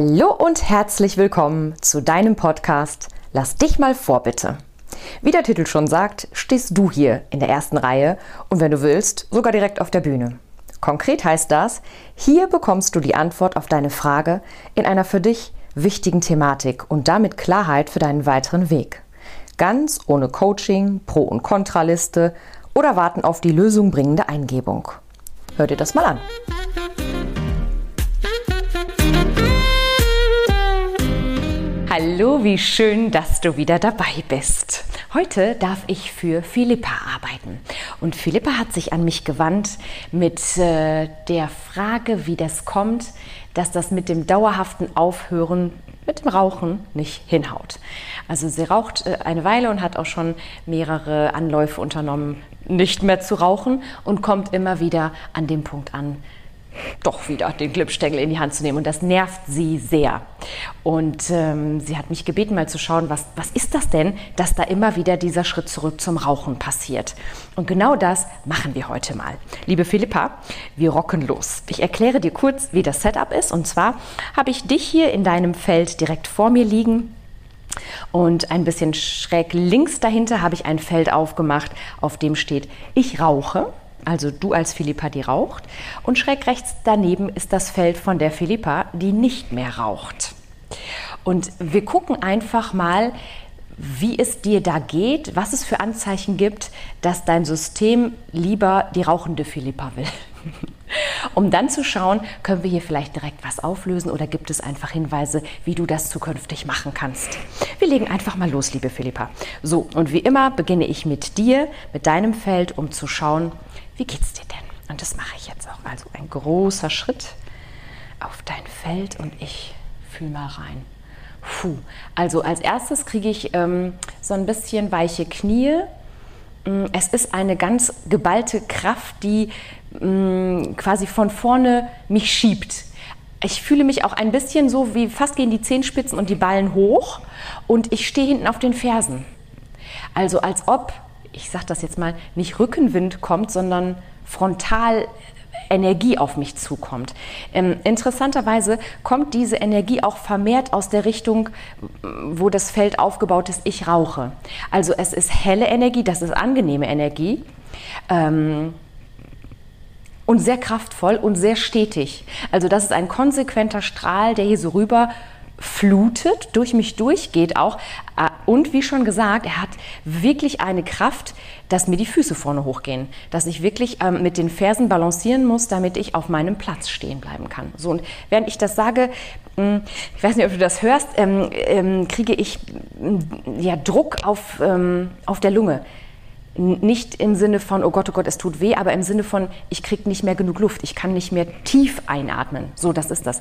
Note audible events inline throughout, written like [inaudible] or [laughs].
Hallo und herzlich willkommen zu deinem Podcast Lass dich mal vor, bitte. Wie der Titel schon sagt, stehst du hier in der ersten Reihe und wenn du willst, sogar direkt auf der Bühne. Konkret heißt das, hier bekommst du die Antwort auf deine Frage in einer für dich wichtigen Thematik und damit Klarheit für deinen weiteren Weg. Ganz ohne Coaching, Pro- und Kontraliste oder warten auf die Lösung bringende Eingebung. Hör dir das mal an. Hallo, wie schön, dass du wieder dabei bist. Heute darf ich für Philippa arbeiten. Und Philippa hat sich an mich gewandt mit äh, der Frage, wie das kommt, dass das mit dem dauerhaften Aufhören mit dem Rauchen nicht hinhaut. Also sie raucht äh, eine Weile und hat auch schon mehrere Anläufe unternommen, nicht mehr zu rauchen und kommt immer wieder an dem Punkt an, doch wieder den Klippstängel in die Hand zu nehmen. Und das nervt sie sehr. Und ähm, sie hat mich gebeten, mal zu schauen, was, was ist das denn, dass da immer wieder dieser Schritt zurück zum Rauchen passiert. Und genau das machen wir heute mal. Liebe Philippa, wir rocken los. Ich erkläre dir kurz, wie das Setup ist. Und zwar habe ich dich hier in deinem Feld direkt vor mir liegen. Und ein bisschen schräg links dahinter habe ich ein Feld aufgemacht, auf dem steht, ich rauche also du als Philippa, die raucht. Und schräg rechts daneben ist das Feld von der Philippa, die nicht mehr raucht. Und wir gucken einfach mal, wie es dir da geht, was es für Anzeichen gibt, dass dein System lieber die rauchende Philippa will. [laughs] um dann zu schauen, können wir hier vielleicht direkt was auflösen oder gibt es einfach Hinweise, wie du das zukünftig machen kannst. Wir legen einfach mal los, liebe Philippa. So, und wie immer beginne ich mit dir, mit deinem Feld, um zu schauen, wie geht's dir denn? Und das mache ich jetzt auch. Also ein großer Schritt auf dein Feld und ich fühle mal rein. Puh. Also als erstes kriege ich ähm, so ein bisschen weiche Knie. Mm, es ist eine ganz geballte Kraft, die mh, mm, quasi von vorne mich schiebt. Ich fühle mich auch ein bisschen so, wie fast gehen die Zehenspitzen und die Ballen hoch und ich stehe hinten auf den Fersen. Also als ob ich sage das jetzt mal, nicht Rückenwind kommt, sondern frontal Energie auf mich zukommt. Ähm, interessanterweise kommt diese Energie auch vermehrt aus der Richtung, wo das Feld aufgebaut ist, ich rauche. Also es ist helle Energie, das ist angenehme Energie. Ähm, und sehr kraftvoll und sehr stetig. Also das ist ein konsequenter Strahl, der hier so rüber flutet, durch mich durchgeht auch. Äh, und wie schon gesagt, er hat wirklich eine Kraft, dass mir die Füße vorne hochgehen, dass ich wirklich ähm, mit den Fersen balancieren muss, damit ich auf meinem Platz stehen bleiben kann. So und während ich das sage, hm, ich weiß nicht, ob du das hörst, ähm, ähm, kriege ich ja Druck auf, ähm, auf der Lunge nicht im Sinne von, oh Gott, oh Gott, es tut weh, aber im Sinne von, ich kriege nicht mehr genug Luft, ich kann nicht mehr tief einatmen. So, das ist das.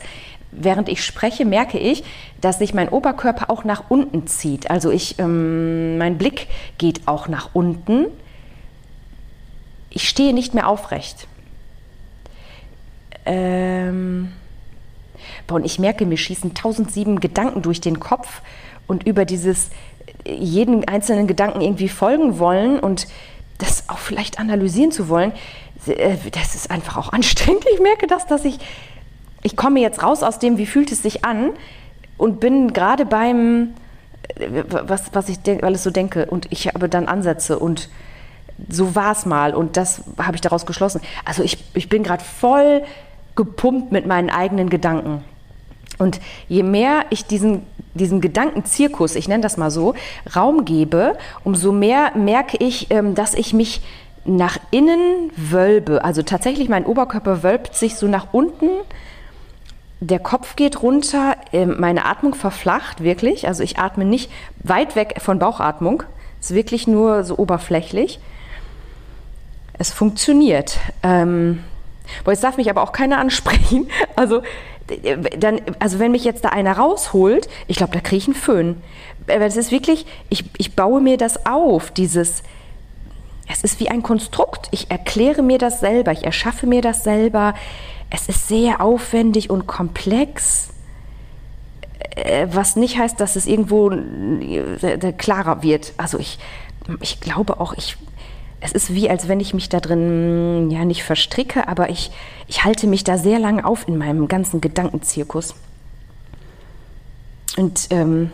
Während ich spreche, merke ich, dass sich mein Oberkörper auch nach unten zieht. Also ich, ähm, mein Blick geht auch nach unten. Ich stehe nicht mehr aufrecht. Ähm, und ich merke, mir schießen 1007 Gedanken durch den Kopf und über dieses jeden einzelnen Gedanken irgendwie folgen wollen und das auch vielleicht analysieren zu wollen, äh, das ist einfach auch [laughs] anstrengend. Ich merke das, dass ich, ich komme jetzt raus aus dem, wie fühlt es sich an und bin gerade beim, äh, was, was ich alles so denke und ich habe dann Ansätze und so war es mal und das habe ich daraus geschlossen. Also ich, ich bin gerade voll gepumpt mit meinen eigenen Gedanken. Und je mehr ich diesen, diesen Gedankenzirkus, ich nenne das mal so, Raum gebe, umso mehr merke ich, ähm, dass ich mich nach innen wölbe. Also tatsächlich mein Oberkörper wölbt sich so nach unten. Der Kopf geht runter, ähm, meine Atmung verflacht wirklich. Also ich atme nicht weit weg von Bauchatmung. Es ist wirklich nur so oberflächlich. Es funktioniert. Ähm, boah, jetzt darf mich aber auch keiner ansprechen. [laughs] Also dann, also wenn mich jetzt da einer rausholt, ich glaube, da kriege ich einen Föhn. Es ist wirklich, ich, ich baue mir das auf, dieses, es ist wie ein Konstrukt. Ich erkläre mir das selber, ich erschaffe mir das selber. Es ist sehr aufwendig und komplex, äh, was nicht heißt, dass es irgendwo äh, klarer wird. Also ich, ich glaube auch, ich es ist wie, als wenn ich mich da drin hm, ja nicht verstricke, aber ich, ich halte mich da sehr lange auf in meinem ganzen Gedankenzirkus. Und ähm,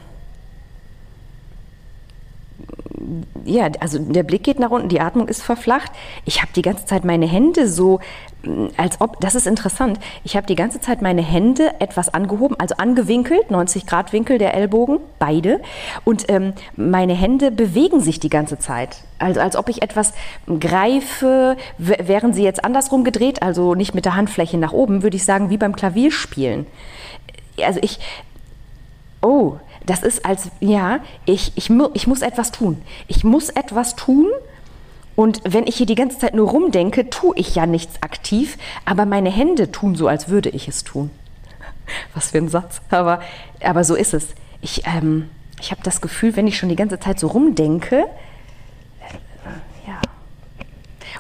ja, also der Blick geht nach unten, die Atmung ist verflacht. Ich habe die ganze Zeit meine Hände so, mm, als ob, das ist interessant, ich habe die ganze Zeit meine Hände etwas angehoben, also angewinkelt, 90 Grad Winkel der Ellbogen, beide. Und ähm, meine Hände bewegen sich die ganze Zeit. Also als ob ich etwas greife, wären sie jetzt andersrum gedreht, also nicht mit der Handfläche nach oben, würde ich sagen, wie beim Klavierspielen. Also ich, oh, das ist als, ja, ich, ich, ich muss etwas tun. Ich muss etwas tun. Und wenn ich hier die ganze Zeit nur rumdenke, tue ich ja nichts aktiv, aber meine Hände tun so, als würde ich es tun. [laughs] Was für ein Satz. Aber, aber so ist es. Ich, ähm, ich habe das Gefühl, wenn ich schon die ganze Zeit so rumdenke, äh, ja.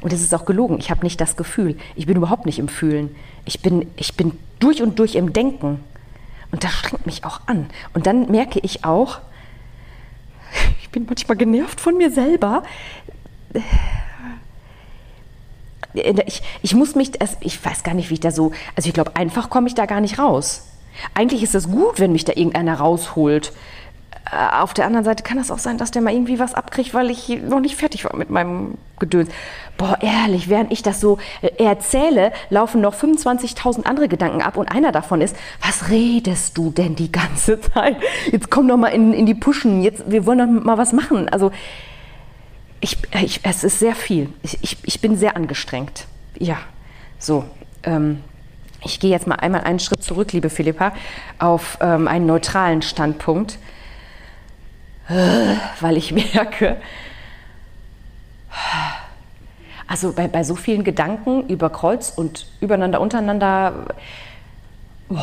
Und es ist auch gelogen. Ich habe nicht das Gefühl. Ich bin überhaupt nicht im Fühlen. Ich bin, ich bin durch und durch im Denken. Und das strengt mich auch an. Und dann merke ich auch, ich bin manchmal genervt von mir selber. Ich, ich muss mich, ich weiß gar nicht, wie ich da so, also ich glaube, einfach komme ich da gar nicht raus. Eigentlich ist es gut, wenn mich da irgendeiner rausholt. Äh, auf der anderen Seite kann es auch sein, dass der mal irgendwie was abkriegt, weil ich noch nicht fertig war mit meinem Gedöns. Boah, ehrlich, während ich das so äh, erzähle, laufen noch 25.000 andere Gedanken ab und einer davon ist, was redest du denn die ganze [laughs] Zeit? Jetzt komm doch mal in, in die Puschen, jetzt, wir wollen doch mal was machen. Also, ich, ich, es ist sehr viel. Ich, ich, ich bin sehr angestrengt. Ja, so. Ähm, ich gehe jetzt mal einmal einen Schritt zurück, liebe Philippa, auf ähm, einen neutralen Standpunkt weil ich [laughs] merke, also bei, bei so vielen Gedanken über Kreuz und übereinander, untereinander, oh,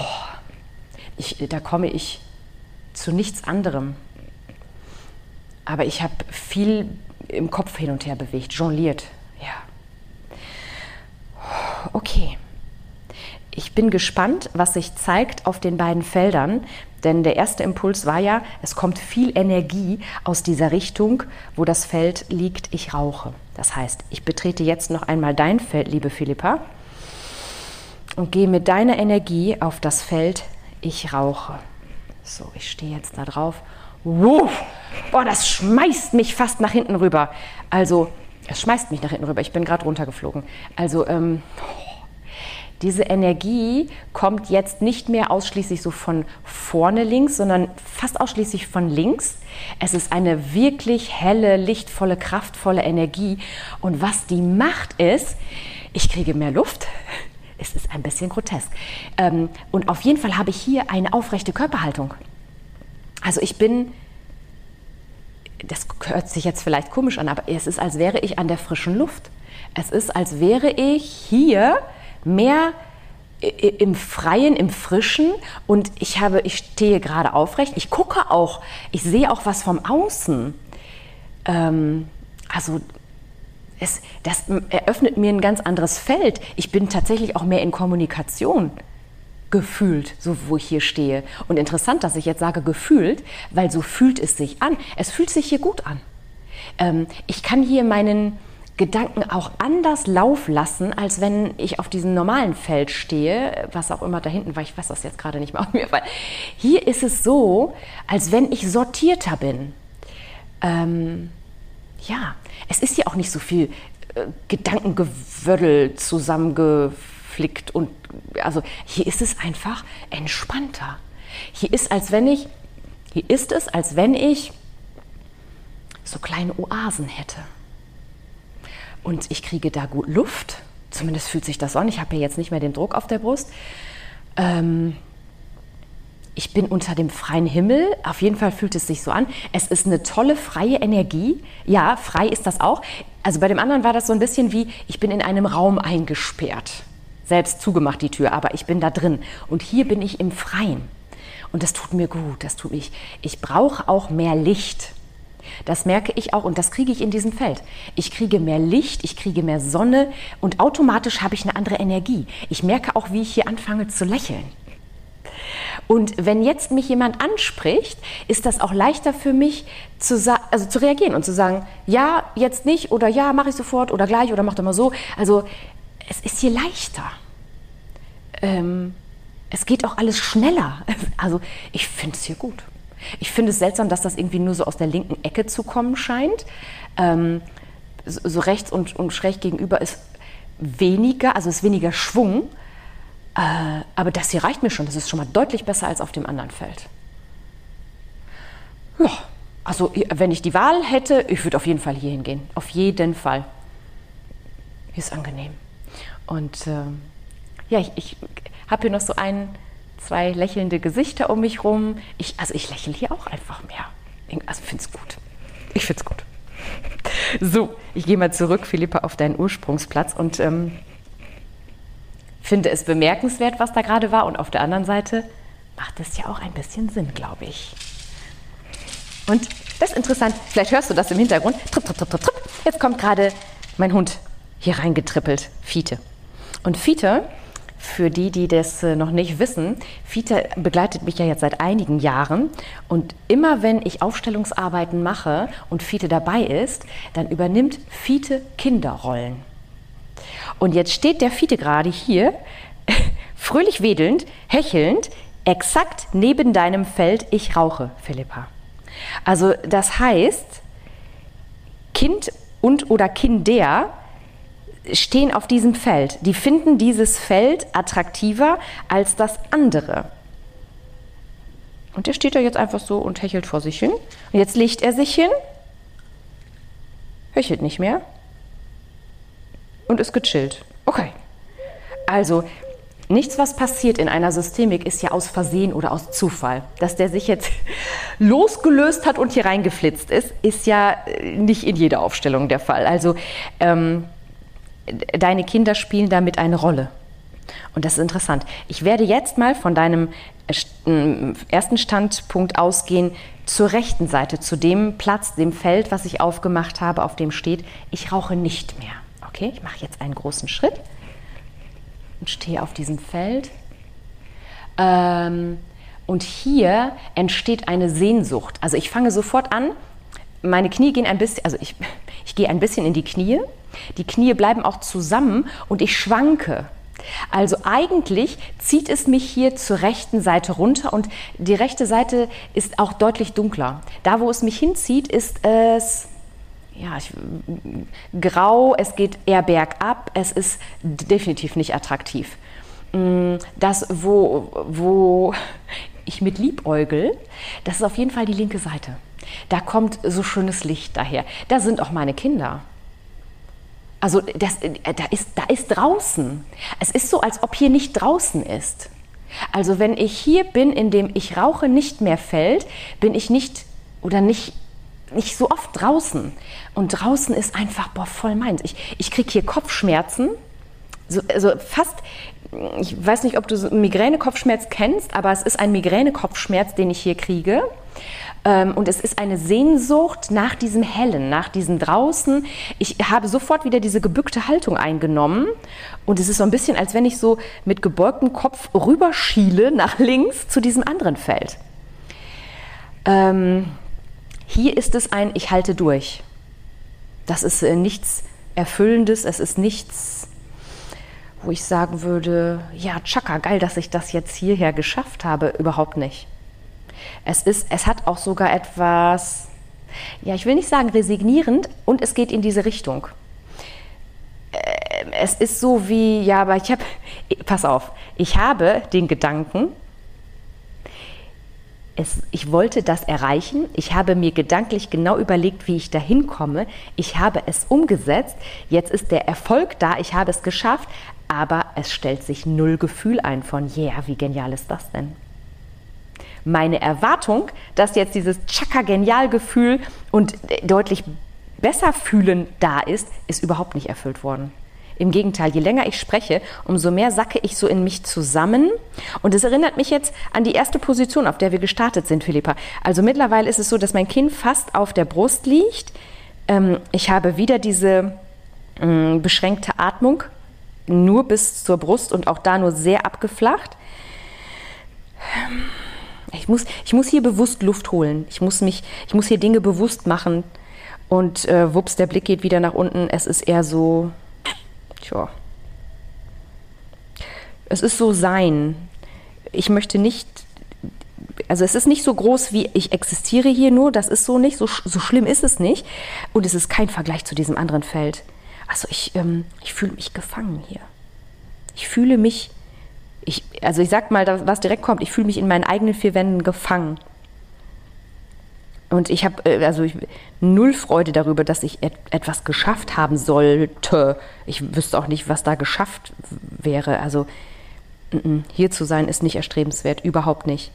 ich, da komme ich zu nichts anderem. Aber ich habe viel im Kopf hin und her bewegt, jongliert. Ja. Okay. Ich bin gespannt, was sich zeigt auf den beiden Feldern, denn der erste Impuls war ja, es kommt viel Energie aus dieser Richtung, wo das Feld liegt, ich rauche. Das heißt, ich betrete jetzt noch einmal dein Feld, liebe Philippa, und gehe mit deiner Energie auf das Feld, ich rauche. So, ich stehe jetzt da drauf. Wow, boah, das schmeißt mich fast nach hinten rüber. Also, es schmeißt mich nach hinten rüber. Ich bin gerade runtergeflogen. Also, ähm, diese Energie kommt jetzt nicht mehr ausschließlich so von vorne links, sondern fast ausschließlich von links. Es ist eine wirklich helle, lichtvolle, kraftvolle Energie. Und was die macht ist, ich kriege mehr Luft. [laughs] Es ist ein bisschen grotesk. Ähm, und auf jeden Fall habe ich hier eine aufrechte Körperhaltung. Also ich bin, das hört sich jetzt vielleicht komisch an, aber es ist, als wäre ich an der frischen Luft. Es ist, als wäre ich hier mehr im Freien, im Frischen und ich habe, ich stehe gerade aufrecht. Ich gucke auch, ich sehe auch was vom Außen. Ähm, also es, das eröffnet mir ein ganz anderes Feld. Ich bin tatsächlich auch mehr in Kommunikation gefühlt, so wo ich hier stehe. Und interessant, dass ich jetzt sage gefühlt, weil so fühlt es sich an. Es fühlt sich hier gut an. Ähm, ich kann hier meinen Gedanken auch anders Lauf lassen, als wenn ich auf diesem normalen Feld stehe, was auch immer da hinten war. Ich weiß das jetzt gerade nicht mehr auf mir, weil hier ist es so, als wenn ich sortierter bin. Ähm, ja, es ist ja auch nicht so viel äh, Gedankengewödel zusammengeflickt und also hier ist es einfach entspannter. Hier ist als wenn ich, hier ist es, als wenn ich so kleine Oasen hätte und ich kriege da gut Luft. Zumindest fühlt sich das an. Ich habe ja jetzt nicht mehr den Druck auf der Brust. Ähm, ich bin unter dem freien Himmel. Auf jeden Fall fühlt es sich so an. Es ist eine tolle freie Energie. Ja, frei ist das auch. Also bei dem anderen war das so ein bisschen wie, ich bin in einem Raum eingesperrt. Selbst zugemacht die Tür, aber ich bin da drin. Und hier bin ich im Freien. Und das tut mir gut. Das tut mich. Ich brauche auch mehr Licht. Das merke ich auch und das kriege ich in diesem Feld. Ich kriege mehr Licht, ich kriege mehr Sonne und automatisch habe ich eine andere Energie. Ich merke auch, wie ich hier anfange zu lächeln. Und wenn jetzt mich jemand anspricht, ist das auch leichter für mich zu, also zu reagieren und zu sagen, ja, jetzt nicht oder ja, mache ich sofort oder gleich oder mach doch mal so. Also es ist hier leichter. Ähm, Es geht auch alles schneller. [laughs] Also ich finde es hier gut. Ich finde es seltsam, dass das irgendwie nur so aus der linken Ecke zu kommen scheint. Ähm, so, rechts und, und schräg gegenüber ist weniger, also ist weniger Schwung. Äh, aber das hier reicht mir schon. Das ist schon mal deutlich besser als auf dem anderen Feld. Ja, also wenn ich die Wahl hätte, ich würde auf jeden Fall hier hingehen. Auf jeden Fall. Hier ist angenehm. Und äh, ja, ich, ich habe hier noch so ein, zwei lächelnde Gesichter um mich rum. Ich, also ich lächle hier auch einfach mehr. Also finde es gut. Ich finde es gut. [laughs] So, ich gehe mal zurück, Philippa, auf deinen Ursprungsplatz und ähm, finde es bemerkenswert, was da gerade war. Und auf der anderen Seite macht es ja auch ein bisschen Sinn, glaube ich. Und das ist interessant. Vielleicht hörst du das im Hintergrund. Tripp, tripp, tripp, tripp. Jetzt kommt gerade mein Hund hier reingetrippelt. Fiete. Und Fiete, für die, die das äh, noch nicht wissen, Fiete begleitet mich ja jetzt seit einigen Jahren. Und immer wenn ich Aufstellungsarbeiten mache und Fiete dabei ist, dann übernimmt Fiete Kinderrollen. Und jetzt steht der Fiete gerade hier, [laughs] fröhlich wedelnd, hechelnd, exakt neben deinem Feld Ich rauche, Philippa. Also das heißt, Kind und oder Kinder stehen auf diesem Feld. Die finden dieses Feld attraktiver als das andere. Und der steht da jetzt einfach so und hechelt vor sich hin. Und jetzt legt er sich hin, hechelt nicht mehr und ist gechillt. Okay. Also Nichts, was passiert in einer Systemik, ist ja aus Versehen oder aus Zufall. Dass der sich jetzt [laughs] losgelöst hat und hier reingeflitzt ist, ist ja äh, nicht in jeder Aufstellung der Fall. Also ähm, deine Kinder spielen damit eine Rolle. Und das ist interessant. Ich werde jetzt mal von deinem äh, ersten Standpunkt ausgehen zur rechten Seite, zu dem Platz, dem Feld, was ich aufgemacht habe, auf dem steht, ich rauche nicht mehr. Okay, ich mache jetzt einen großen Schritt und stehe auf diesem Feld. Ähm, und hier entsteht eine Sehnsucht. Also ich fange sofort an, meine Knie gehen ein bisschen, also ich, ich gehe ein bisschen in die Knie. Die Knie bleiben auch zusammen und ich schwanke. Also eigentlich zieht es mich hier zur rechten Seite runter und die rechte Seite ist auch deutlich dunkler. Da, wo es mich hinzieht, ist es ja, ich, grau, es geht eher bergab, es ist definitiv nicht attraktiv. Mm, das, wo, wo ich mit liebäugel, das ist auf jeden Fall die linke Seite. Da kommt so schönes Licht daher. Da sind auch meine Kinder. Also das, da, ist, da ist draußen. Es ist so, als ob hier nicht draußen ist. Also wenn ich hier bin, in dem ich rauche nicht mehr fällt, bin ich nicht oder nicht nicht so oft draußen. Und draußen ist einfach boah, voll meins. Ich, ich kriege hier Kopfschmerzen. So, also fast, ich weiß nicht, ob du Migräne-Kopfschmerz kennst, aber es ist ein Migräne-Kopfschmerz, den ich hier kriege. Ähm, und es ist eine Sehnsucht nach diesem Hellen, nach diesem Draußen. Ich habe sofort wieder diese gebückte Haltung eingenommen. Und es ist so ein bisschen, als wenn ich so mit gebeugtem Kopf rüberschiele nach links zu diesem anderen Feld. Ähm, hier ist es ein Ich halte durch. Das ist äh, nichts Erfüllendes, es ist nichts, wo ich sagen würde, ja, tschakka, geil, dass ich das jetzt hierher geschafft habe. Überhaupt nicht. Es, ist, es hat auch sogar etwas, ja, ich will nicht sagen resignierend, und es geht in diese Richtung. Äh, es ist so wie, ja, aber ich habe, pass auf, ich habe den Gedanken, es, ich wollte das erreichen. Ich habe mir gedanklich genau überlegt, wie ich dahin komme. Ich habe es umgesetzt. Jetzt ist der Erfolg da. Ich habe es geschafft. Aber es stellt sich null Gefühl ein von, yeah, wie genial ist das denn? Meine Erwartung, dass jetzt dieses Chaka-Genial-Gefühl und deutlich besser fühlen da ist, ist überhaupt nicht erfüllt worden. Im Gegenteil, je länger ich spreche, umso mehr sacke ich so in mich zusammen. Und es erinnert mich jetzt an die erste Position, auf der wir gestartet sind, Philippa. Also mittlerweile ist es so, dass mein Kinn fast auf der Brust liegt. Ähm, ich habe wieder diese ähm, beschränkte Atmung, nur bis zur Brust und auch da nur sehr abgeflacht. Ich muss, ich muss hier bewusst Luft holen. Ich muss, mich, ich muss hier Dinge bewusst machen. Und äh, wups, der Blick geht wieder nach unten. Es ist eher so, Tja. Es ist so sein. ich möchte nicht, also es ist nicht so groß wie ich existiere hier nur, das ist so nicht, so, so schlimm ist es nicht. Und es ist kein Vergleich zu diesem anderen Feld. Also ich, ähm, ich fühle mich gefangen hier. Ich fühle mich, ich, also ich sag mal, was direkt kommt, ich fühle mich in meinen eigenen vier Wänden gefangen. Und ich habe äh, also ich, null Freude darüber, dass ich et etwas geschafft haben sollte. Ich wüsste auch nicht, was da geschafft wäre. Also hier zu sein ist nicht erstrebenswert, überhaupt nicht.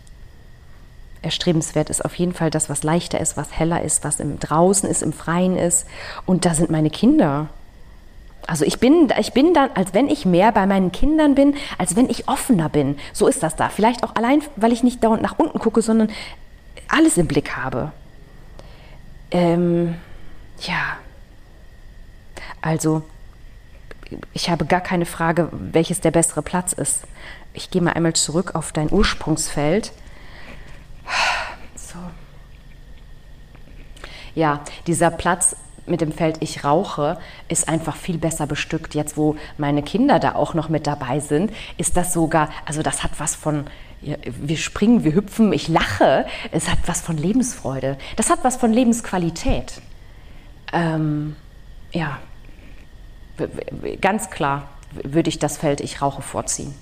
Erstrebenswert ist auf jeden Fall das, was leichter ist, was heller ist, was im draußen ist, im Freien ist. Und da sind meine Kinder. Also ich bin, ich bin dann, als wenn ich mehr bei meinen Kindern bin, als wenn ich offener bin. So ist das da. Vielleicht auch allein, weil ich nicht dauernd nach unten gucke, sondern alles im Blick habe. Ähm, ja. Also, ich habe gar keine Frage, welches der bessere Platz ist. Ich gehe mal einmal zurück auf dein Ursprungsfeld. So. Ja, dieser Platz mit dem Feld Ich rauche ist einfach viel besser bestückt. Jetzt, wo meine Kinder da auch noch mit dabei sind, ist das sogar, also das hat was von, wir springen, wir hüpfen, ich lache. Es hat was von Lebensfreude. Das hat was von Lebensqualität. Ähm, ja, ganz klar würde ich das Feld Ich rauche vorziehen.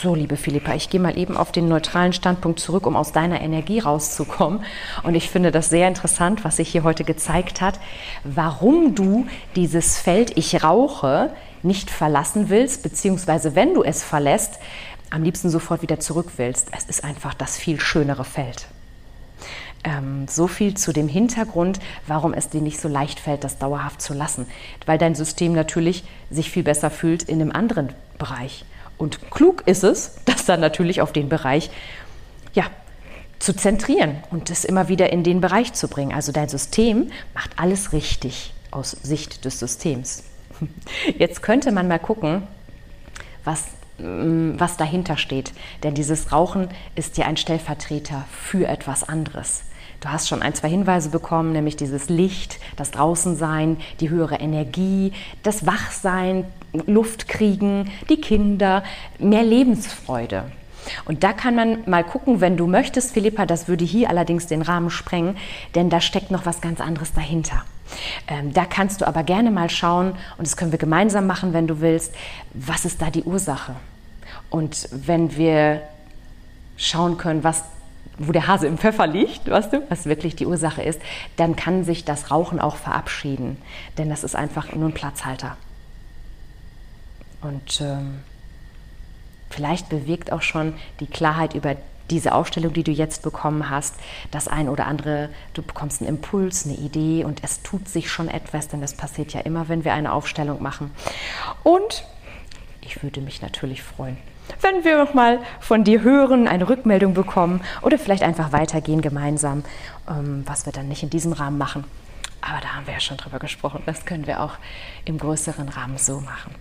So, liebe Philippa, ich gehe mal eben auf den neutralen Standpunkt zurück, um aus deiner Energie rauszukommen. Und ich finde das sehr interessant, was sich hier heute gezeigt hat, warum du dieses Feld Ich rauche nicht verlassen willst, beziehungsweise wenn du es verlässt, am liebsten sofort wieder zurück willst. Es ist einfach das viel schönere Feld. Ähm, so viel zu dem Hintergrund, warum es dir nicht so leicht fällt, das dauerhaft zu lassen. Weil dein System natürlich sich viel besser fühlt in einem anderen Bereich. Und klug ist es, das dann natürlich auf den Bereich ja, zu zentrieren und es immer wieder in den Bereich zu bringen. Also dein System macht alles richtig aus Sicht des Systems. [laughs] Jetzt könnte man mal gucken, was, mm, was dahinter steht. Denn dieses Rauchen ist ja ein Stellvertreter für etwas anderes. Du hast schon ein, zwei Hinweise bekommen, nämlich dieses Licht, das Draußensein, die höhere Energie, das Wachsein, Luft kriegen, die Kinder, mehr Lebensfreude. Und da kann man mal gucken, wenn du möchtest, Philippa, das würde hier allerdings den Rahmen sprengen, denn da steckt noch was ganz anderes dahinter. Ähm, da kannst du aber gerne mal schauen, und das können wir gemeinsam machen, wenn du willst, was ist da die Ursache? Und wenn wir schauen können, was wo der Hase im Pfeffer liegt, weißt du, was wirklich die Ursache ist, dann kann sich das Rauchen auch verabschieden. Denn das ist einfach nur ein Platzhalter. Und ähm, vielleicht bewirkt auch schon die Klarheit über diese Aufstellung, die du jetzt bekommen hast, das ein oder andere, du bekommst einen Impuls, eine Idee und es tut sich schon etwas, denn das passiert ja immer, wenn wir eine Aufstellung machen. Und ich würde mich natürlich freuen, wenn wir nochmal von dir hören, eine Rückmeldung bekommen oder vielleicht einfach weitergehen gemeinsam, ähm, was wir dann nicht in diesem Rahmen machen. Aber da haben wir ja schon drüber gesprochen. Das können wir auch im größeren Rahmen so machen.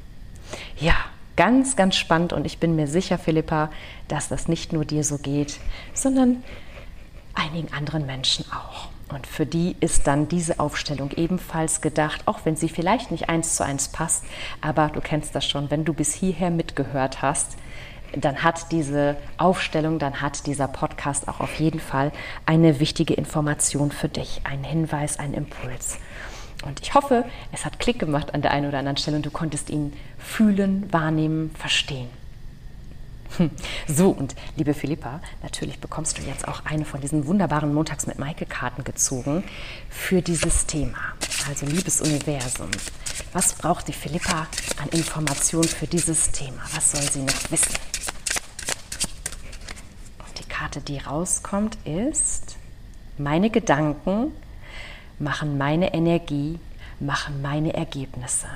Ja, ganz, ganz spannend und ich bin mir sicher, Philippa, dass das nicht nur dir so geht, sondern einigen anderen Menschen auch. Und für die ist dann diese Aufstellung ebenfalls gedacht, auch wenn sie vielleicht nicht eins zu eins passt, aber du kennst das schon, wenn du bis hierher mitgehört hast, dann hat diese Aufstellung, dann hat dieser Podcast auch auf jeden Fall eine wichtige Information für dich, einen Hinweis, einen Impuls. Und ich hoffe, es hat Klick gemacht an der einen oder anderen Stelle und du konntest ihn fühlen, wahrnehmen, verstehen. Hm. So, und liebe Philippa, natürlich bekommst du jetzt auch eine von diesen wunderbaren Montags mit Maike-Karten gezogen für dieses Thema. Also, liebes Universum, was braucht die Philippa an Informationen für dieses Thema? Was soll sie noch wissen? Und die Karte, die rauskommt, ist meine Gedanken machen meine Energie, machen meine Ergebnisse.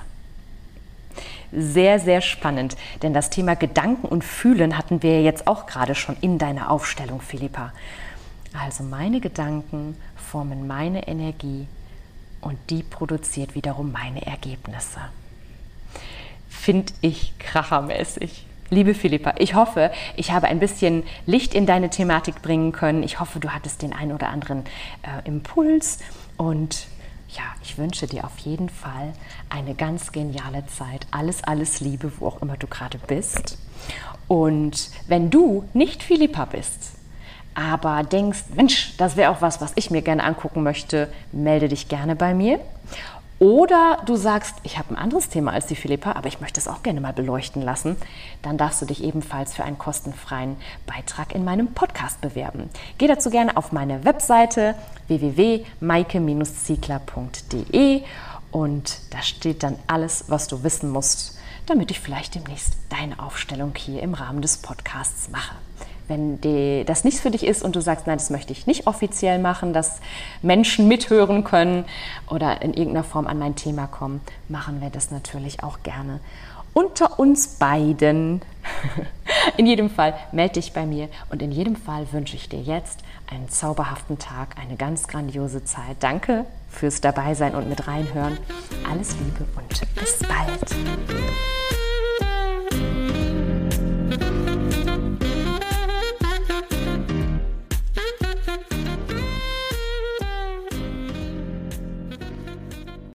Sehr, sehr spannend, denn das Thema Gedanken und Fühlen hatten wir jetzt auch gerade schon in deiner Aufstellung, Philippa. Also meine Gedanken formen meine Energie und die produziert wiederum meine Ergebnisse. Finde ich krachermäßig. Liebe Philippa, ich hoffe, ich habe ein bisschen Licht in deine Thematik bringen können. Ich hoffe, du hattest den einen oder anderen äh, Impuls und ja, ich wünsche dir auf jeden Fall eine ganz geniale Zeit. Alles, alles Liebe, wo auch immer du gerade bist. Und wenn du nicht Philippa bist, aber denkst, Mensch, das wäre auch was, was ich mir gerne angucken möchte, melde dich gerne bei mir. Oder du sagst, ich habe ein anderes Thema als die Philippa, aber ich möchte es auch gerne mal beleuchten lassen. Dann darfst du dich ebenfalls für einen kostenfreien Beitrag in meinem Podcast bewerben. Geh dazu gerne auf meine Webseite www.maike-ziegler.de und da steht dann alles, was du wissen musst, damit ich vielleicht demnächst deine Aufstellung hier im Rahmen des Podcasts mache. Wenn die, das nichts für dich ist und du sagst, nein, das möchte ich nicht offiziell machen, dass Menschen mithören können oder in irgendeiner Form an mein Thema kommen, machen wir das natürlich auch gerne unter uns beiden. [laughs] In jedem Fall melde dich bei mir und in jedem Fall wünsche ich dir jetzt einen zauberhaften Tag, eine ganz grandiose Zeit. Danke fürs Dabeisein und mit reinhören. Alles Liebe und bis bald.